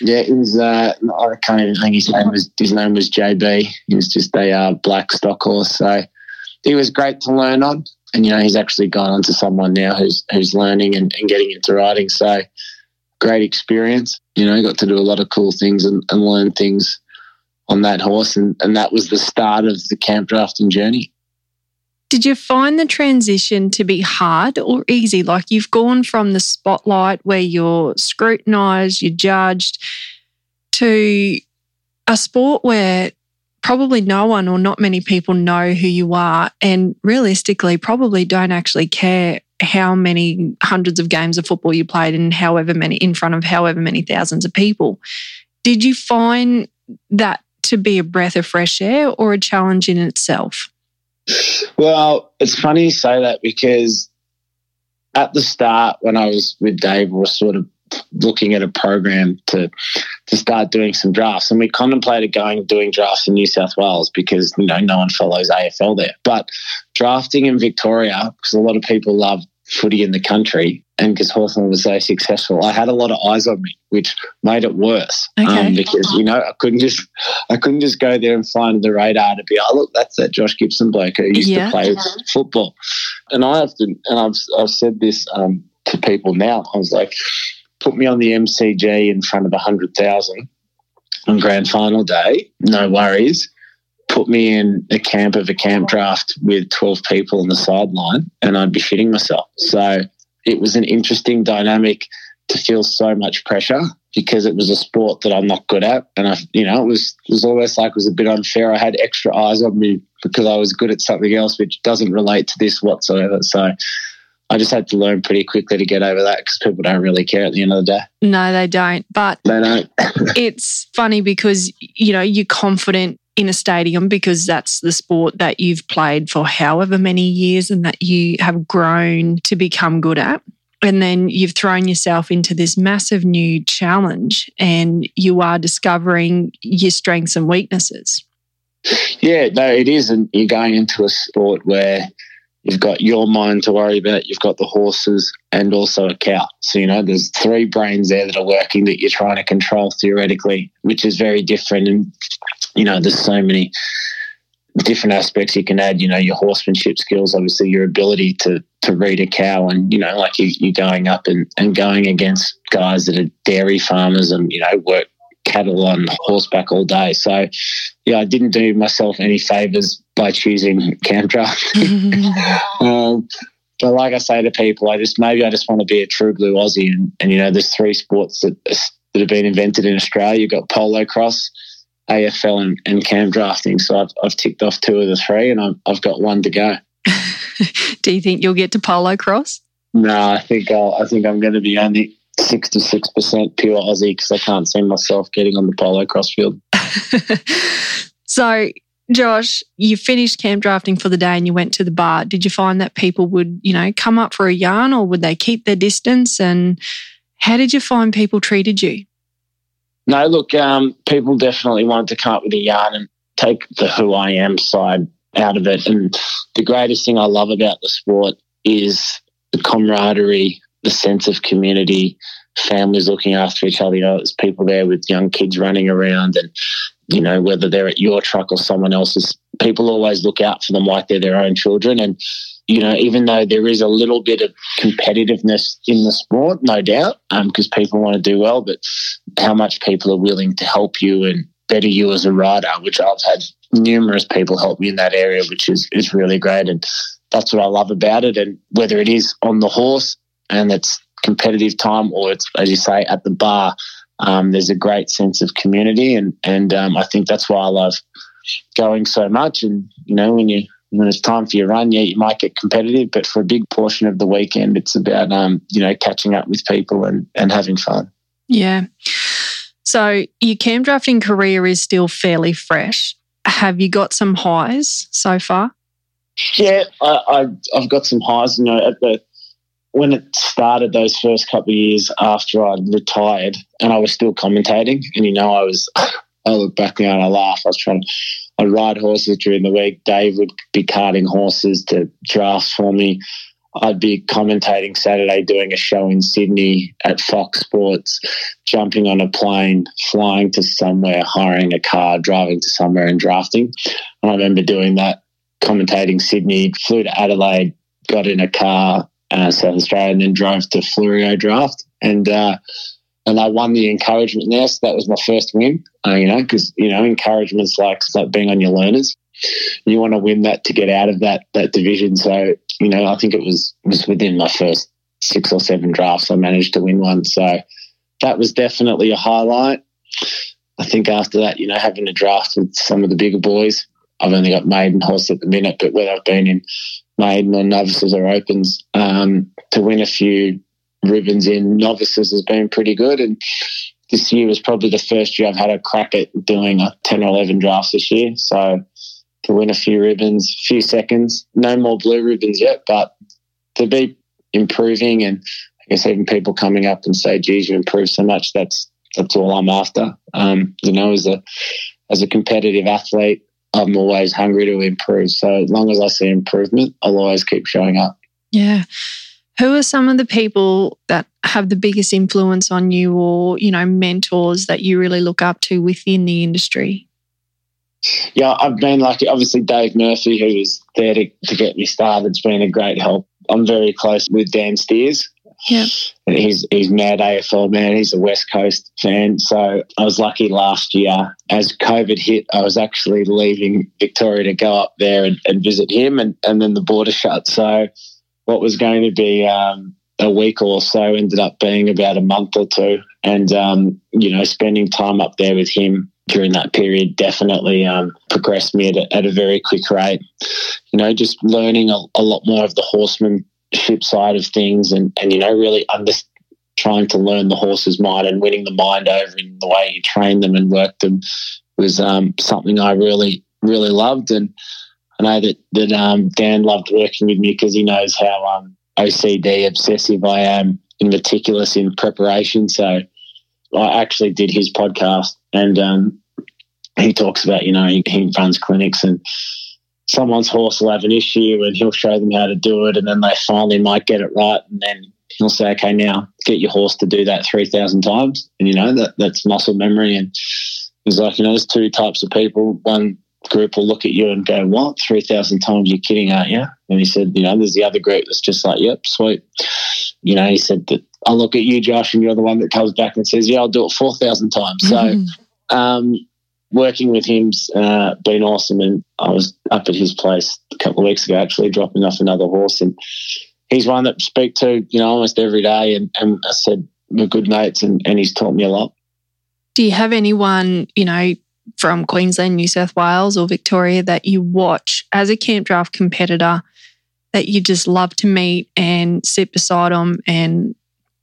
yeah, it was. Uh, I can't even think his name was. His name was JB. He was just a uh, black stock horse, so he was great to learn on. And you know, he's actually gone on to someone now who's who's learning and, and getting into riding. So great experience. You know, got to do a lot of cool things and, and learn things on that horse, and, and that was the start of the camp drafting journey. Did you find the transition to be hard or easy? Like you've gone from the spotlight where you're scrutinized, you're judged, to a sport where probably no one or not many people know who you are and realistically probably don't actually care how many hundreds of games of football you played and however many in front of however many thousands of people. Did you find that to be a breath of fresh air or a challenge in itself? Well, it's funny you say that because at the start, when I was with Dave, we were sort of looking at a program to to start doing some drafts, and we contemplated going doing drafts in New South Wales because you know no one follows AFL there, but drafting in Victoria because a lot of people love footy in the country and because Hawthorn was so successful, I had a lot of eyes on me, which made it worse. Um, okay. Um, because you know I couldn't just I couldn't just go there and find the radar to be oh look that's that Josh Gibson bloke who used yeah. to play football, and I often and I've I've said this um, to people now. I was like, put me on the MCG in front of 100,000 on grand final day, no worries. Put me in a camp of a camp draft with 12 people on the sideline and I'd be shitting myself. So it was an interesting dynamic to feel so much pressure because it was a sport that I'm not good at. And I, you know, it was, it was almost like it was a bit unfair. I had extra eyes on me because I was good at something else, which doesn't relate to this whatsoever. So I just had to learn pretty quickly to get over that because people don't really care at the end of the day. No, they don't. But They don't. it's funny because, you know, you're confident in a stadium because that's the sport that you've played for however many years and that you have grown to become good at. And then you've thrown yourself into this massive new challenge and you are discovering your strengths and weaknesses. Yeah, no, it is. And you're going into a sport where you've got your mind to worry about, you've got the horses and also a cow. So, you know, there's three brains there that are working that you're trying to control theoretically, which is very different. And, you know, there's so many different aspects you can add, you know, your horsemanship skills, obviously your ability to to read a cow and, you know, like you, you're going up and, and going against guys that are dairy farmers and, you know, work cattle on horseback all day. So, yeah, I didn't do myself any favors by choosing draft. um, but like I say to people, I just maybe I just want to be a true blue Aussie, and, and you know, there's three sports that that have been invented in Australia. You've got polocrosse, AFL, and, and camp drafting. So I've, I've ticked off two of the three, and I've, I've got one to go. Do you think you'll get to polocrosse? No, I think I'll, I think I'm going to be only 66% pure Aussie because I can't see myself getting on the polocrosse field. so, Josh, you finished camp drafting for the day and you went to the bar. Did you find that people would, you know, come up for a yarn or would they keep their distance? And how did you find people treated you? No, look, um, people definitely wanted to come up with a yarn and take the who I am side out of it. And the greatest thing I love about the sport is the camaraderie, the sense of community, families looking after each other. You know, there's people there with young kids running around, and you know whether they're at your truck or someone else's. People always look out for them like they're their own children, and you know, even though there is a little bit of competitiveness in the sport, no doubt, because um, people want to do well, but how much people are willing to help you and better you as a rider, which I've had numerous people help me in that area, which is is really great, and that's what I love about it. And whether it is on the horse and it's competitive time, or it's as you say at the bar, um, there's a great sense of community, and and um, I think that's why I love going so much. And you know, when you when it's time for your run, yeah, you might get competitive, but for a big portion of the weekend, it's about um, you know catching up with people and and having fun. Yeah. So your camp drafting career is still fairly fresh. Have you got some highs so far? Yeah, I, I, have got some highs. You know, at the when it started, those first couple of years after I retired, and I was still commentating, and you know, I was. I look back now and I laugh. I was trying. To, I'd ride horses during the week. Dave would be carting horses to drafts for me. I'd be commentating Saturday, doing a show in Sydney at Fox Sports, jumping on a plane, flying to somewhere, hiring a car, driving to somewhere and drafting. And I remember doing that, commentating Sydney, flew to Adelaide, got in a car, uh, South Australia, and then drove to Florio Draft. And, uh, and I won the encouragement there. So that was my first win, uh, you know, because, you know, encouragement's like, like being on your learners. You want to win that to get out of that that division. So, you know, I think it was was within my first six or seven drafts I managed to win one. So that was definitely a highlight. I think after that, you know, having a draft with some of the bigger boys, I've only got maiden horse at the minute, but whether I've been in maiden or novices or opens, um, to win a few ribbons in novices has been pretty good. And this year was probably the first year I've had a crack at doing a 10 or 11 drafts this year. So to win a few ribbons, a few seconds, no more blue ribbons yet, but to be improving and I guess even people coming up and say, geez, you improved so much, that's that's all I'm after. Um, you know, as a as a competitive athlete, I'm always hungry to improve. So as long as I see improvement, I'll always keep showing up. Yeah. Who are some of the people that have the biggest influence on you or, you know, mentors that you really look up to within the industry? Yeah, I've been lucky. Obviously, Dave Murphy, who was there to, to get me started, has been a great help. I'm very close with Dan Steers. Yeah. He's he's mad AFL man. He's a West Coast fan. So I was lucky last year as COVID hit, I was actually leaving Victoria to go up there and, and visit him, and and then the border shut. So what was going to be um, a week or so ended up being about a month or two. And, um, you know, spending time up there with him during that period definitely um, progressed me at a, at a, very quick rate. You know, just learning a, a, lot more of the horsemanship side of things and, and you know, really under, trying to learn the horse's mind and winning the mind over in the way you train them and work them was um, something I really, really loved. And I know that that um, Dan loved working with me because he knows how um, OCD obsessive I am and meticulous in preparation. So I actually did his podcast, and um, he talks about you know he, he runs clinics and someone's horse will have an issue and he'll show them how to do it and then they finally might get it right and then he'll say okay now get your horse to do that 3000 times and you know that that's muscle memory and he's like you know there's two types of people one group will look at you and go, What? 3,000 times? You're kidding, aren't you? And he said, You know, there's the other group that's just like, Yep, sweet. You know, he said that I'll look at you, Josh, and you're the one that comes back and says, Yeah, I'll do it 4,000 times. So, um, working with him's uh, been awesome. And I was up at his place a couple of weeks ago, actually, dropping off another horse. And he's one that I speak to, you know, almost every day. And, and I said, We're good mates, and, and he's taught me a lot. Do you have anyone, you know, from Queensland, New South Wales, or Victoria that you watch as a camp draft competitor that you just love to meet and sit beside them and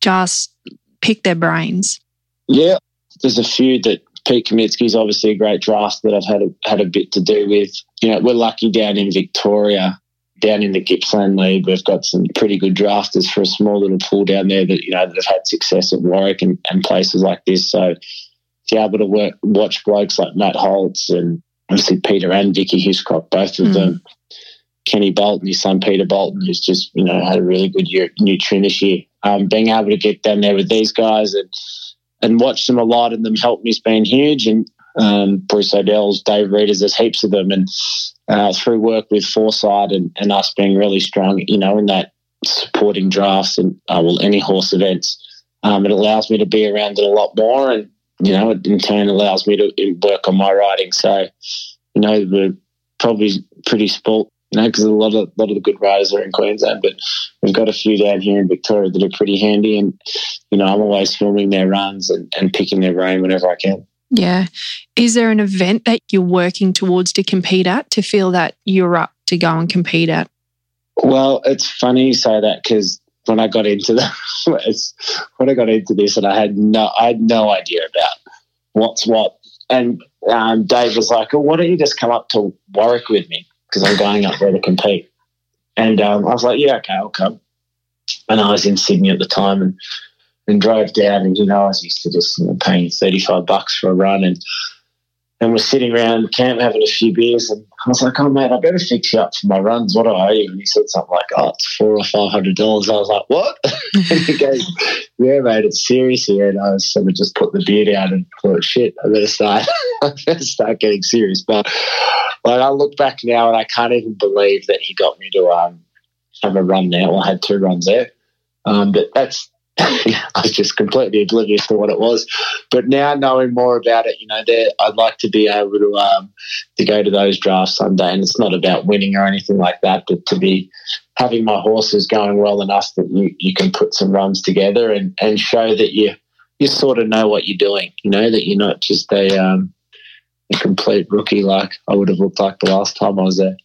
just pick their brains? Yeah, there's a few that Pete Kaminsky's obviously a great draft that I've had a, had a bit to do with. You know, we're lucky down in Victoria, down in the Gippsland League. We've got some pretty good drafters for a small little pool down there that you know that have had success at Warwick and, and places like this. So to be able to work, watch blokes like Matt Holtz and obviously Peter and Vicky Hiscock, both of mm. them. Kenny Bolton, his son Peter Bolton, who's just you know had a really good year, new this year. Um, being able to get down there with these guys and and watch them a lot and them help me has been huge. And um, Bruce O'Dell's, Dave Readers, there's heaps of them. And uh, through work with Foresight and, and us being really strong, you know, in that supporting drafts and uh, well any horse events, um, it allows me to be around it a lot more and you know, it in turn allows me to work on my writing. So, you know, we're probably pretty spoilt, you know, because a lot of a lot of the good writers are in Queensland, but we've got a few down here in Victoria that are pretty handy. And, you know, I'm always filming their runs and, and picking their brain whenever I can. Yeah. Is there an event that you're working towards to compete at to feel that you're up to go and compete at? Well, it's funny you say that because when I got into the when I got into this, and I had no I had no idea about what's what. And um, Dave was like, oh, "Why don't you just come up to Warwick with me? Because I'm going up there to compete." And um, I was like, "Yeah, okay, I'll come." And I was in Sydney at the time, and and drove down. And you know, I was used to just you know, paying thirty five bucks for a run, and and we're sitting around camp having a few beers. And I was like, oh, mate, I better fix you up for my runs. What do I owe you? And he said something like, oh, it's four or five hundred dollars. I was like, what? and he goes, yeah, mate, it's serious here. And I was sort of just put the beer down and thought, shit, I better start, I better start getting serious. But like, I look back now and I can't even believe that he got me to um, have a run. Well, I had two runs there. Um, but that's I was just completely oblivious to what it was. But now knowing more about it, you know, I'd like to be able to um, to go to those drafts someday. And it's not about winning or anything like that, but to be having my horses going well enough that you, you can put some runs together and, and show that you you sort of know what you're doing. You know that you're not just a um, a complete rookie like I would have looked like the last time I was there.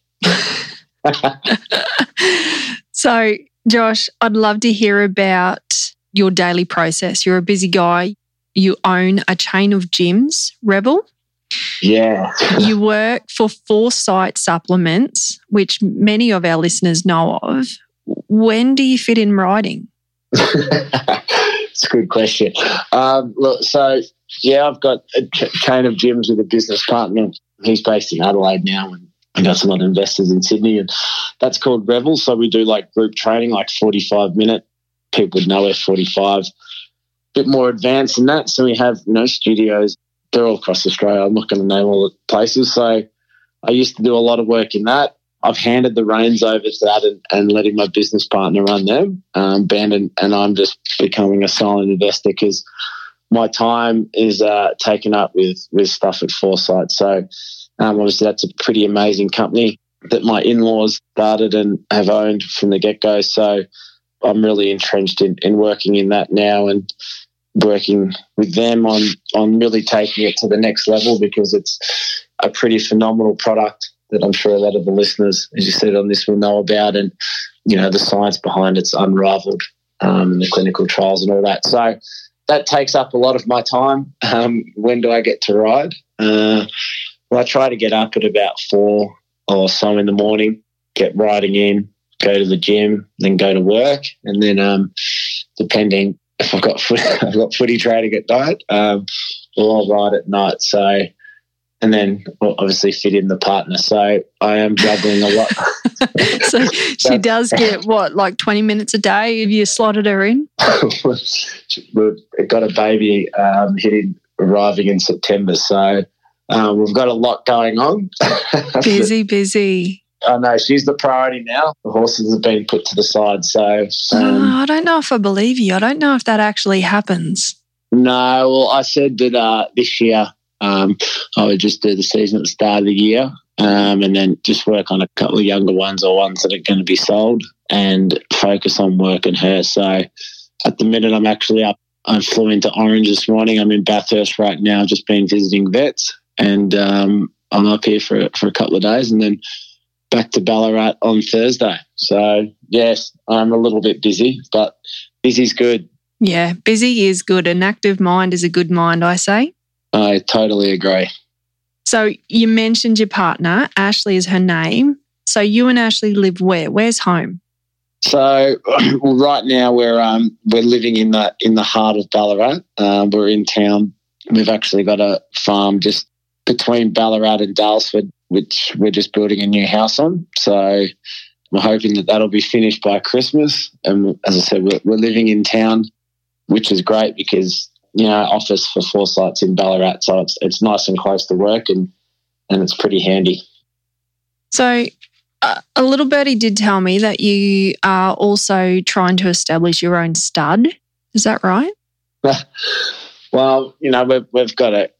so, Josh, I'd love to hear about your daily process. You're a busy guy. You own a chain of gyms, Rebel. Yeah. you work for Foresight Supplements, which many of our listeners know of. When do you fit in riding? it's a good question. Um, look, so yeah, I've got a ch- chain of gyms with a business partner. He's based in Adelaide now, and I got some other investors in Sydney, and that's called Rebel. So we do like group training, like forty-five minute people would know F45. A bit more advanced than that. So we have, you know, studios. They're all across Australia. I'm not going to name all the places. So I used to do a lot of work in that. I've handed the reins over to that and, and letting my business partner run them, um, Ben, and, and I'm just becoming a silent investor because my time is uh, taken up with with stuff at Foresight. So um, obviously that's a pretty amazing company that my in-laws started and have owned from the get-go. So I'm really entrenched in, in working in that now and working with them on on really taking it to the next level because it's a pretty phenomenal product that I'm sure a lot of the listeners, as you said on this, will know about, and you know the science behind it's unrivaled, um, and the clinical trials and all that. So that takes up a lot of my time. Um, when do I get to ride? Uh, well, I try to get up at about four or so in the morning, get riding in, go to the gym, then go to work, and then um, depending if I've got foot, I've got footy training at night, um, or I'll ride at night. So and then obviously fit in the partner. So I am juggling a lot. so she does get what, like 20 minutes a day if you slotted her in? we've got a baby um, hitting, arriving in September. So um, we've got a lot going on. busy, busy. I know she's the priority now. The horses have been put to the side. So um, oh, I don't know if I believe you. I don't know if that actually happens. No, well, I said that uh, this year um, I would just do the season at the start of the year um, and then just work on a couple of younger ones or ones that are going to be sold and focus on working her. So at the minute, I'm actually up. I flew into Orange this morning. I'm in Bathurst right now, just been visiting vets, and um, I'm up here for for a couple of days, and then back to Ballarat on Thursday. So yes, I'm a little bit busy, but busy's good. Yeah, busy is good. An active mind is a good mind, I say. I totally agree. So you mentioned your partner, Ashley is her name. So you and Ashley live where? Where's home? So well, right now we're um, we're living in the in the heart of Ballarat. Um, we're in town. We've actually got a farm just between Ballarat and Daylesford, which we're just building a new house on. So we're hoping that that'll be finished by Christmas. And as I said, we're, we're living in town, which is great because you know, office for Foresight's in Ballarat, so it's it's nice and close to work, and and it's pretty handy. So, uh, a little birdie did tell me that you are also trying to establish your own stud. Is that right? well, you know, we've we've got a,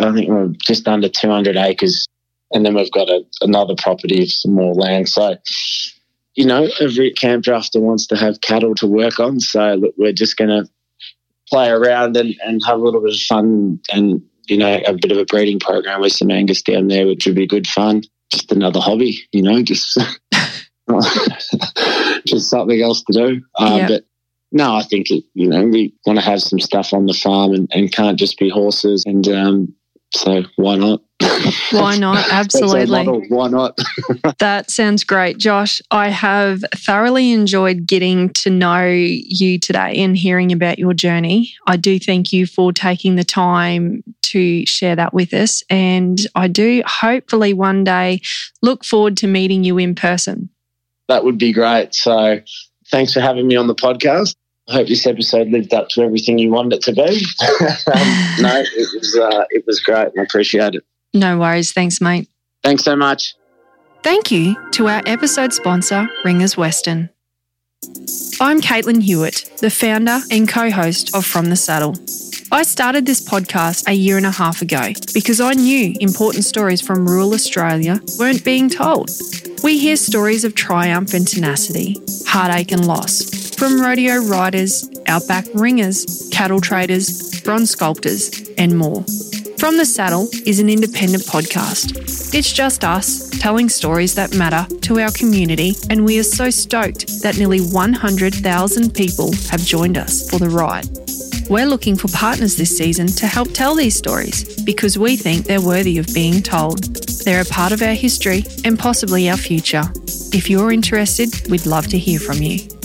I think we're just under two hundred acres, and then we've got a, another property of some more land. So, you know, every camp drafter wants to have cattle to work on. So, look, we're just going to play around and, and have a little bit of fun and, you know, a bit of a breeding program with some Angus down there, which would be good fun. Just another hobby, you know, just just something else to do. Uh, yeah. But no, I think, it, you know, we want to have some stuff on the farm and, and can't just be horses. And um, so why not? Why not? Absolutely. Why not? that sounds great, Josh. I have thoroughly enjoyed getting to know you today and hearing about your journey. I do thank you for taking the time to share that with us. And I do hopefully one day look forward to meeting you in person. That would be great. So thanks for having me on the podcast. I hope this episode lived up to everything you wanted it to be. um, no, it was uh, it was great. I appreciate it. No worries. Thanks, mate. Thanks so much. Thank you to our episode sponsor, Ringers Western. I'm Caitlin Hewitt, the founder and co host of From the Saddle. I started this podcast a year and a half ago because I knew important stories from rural Australia weren't being told. We hear stories of triumph and tenacity, heartache and loss from rodeo riders, outback ringers, cattle traders, bronze sculptors, and more. From the Saddle is an independent podcast. It's just us telling stories that matter to our community, and we are so stoked that nearly 100,000 people have joined us for the ride. We're looking for partners this season to help tell these stories because we think they're worthy of being told. They're a part of our history and possibly our future. If you're interested, we'd love to hear from you.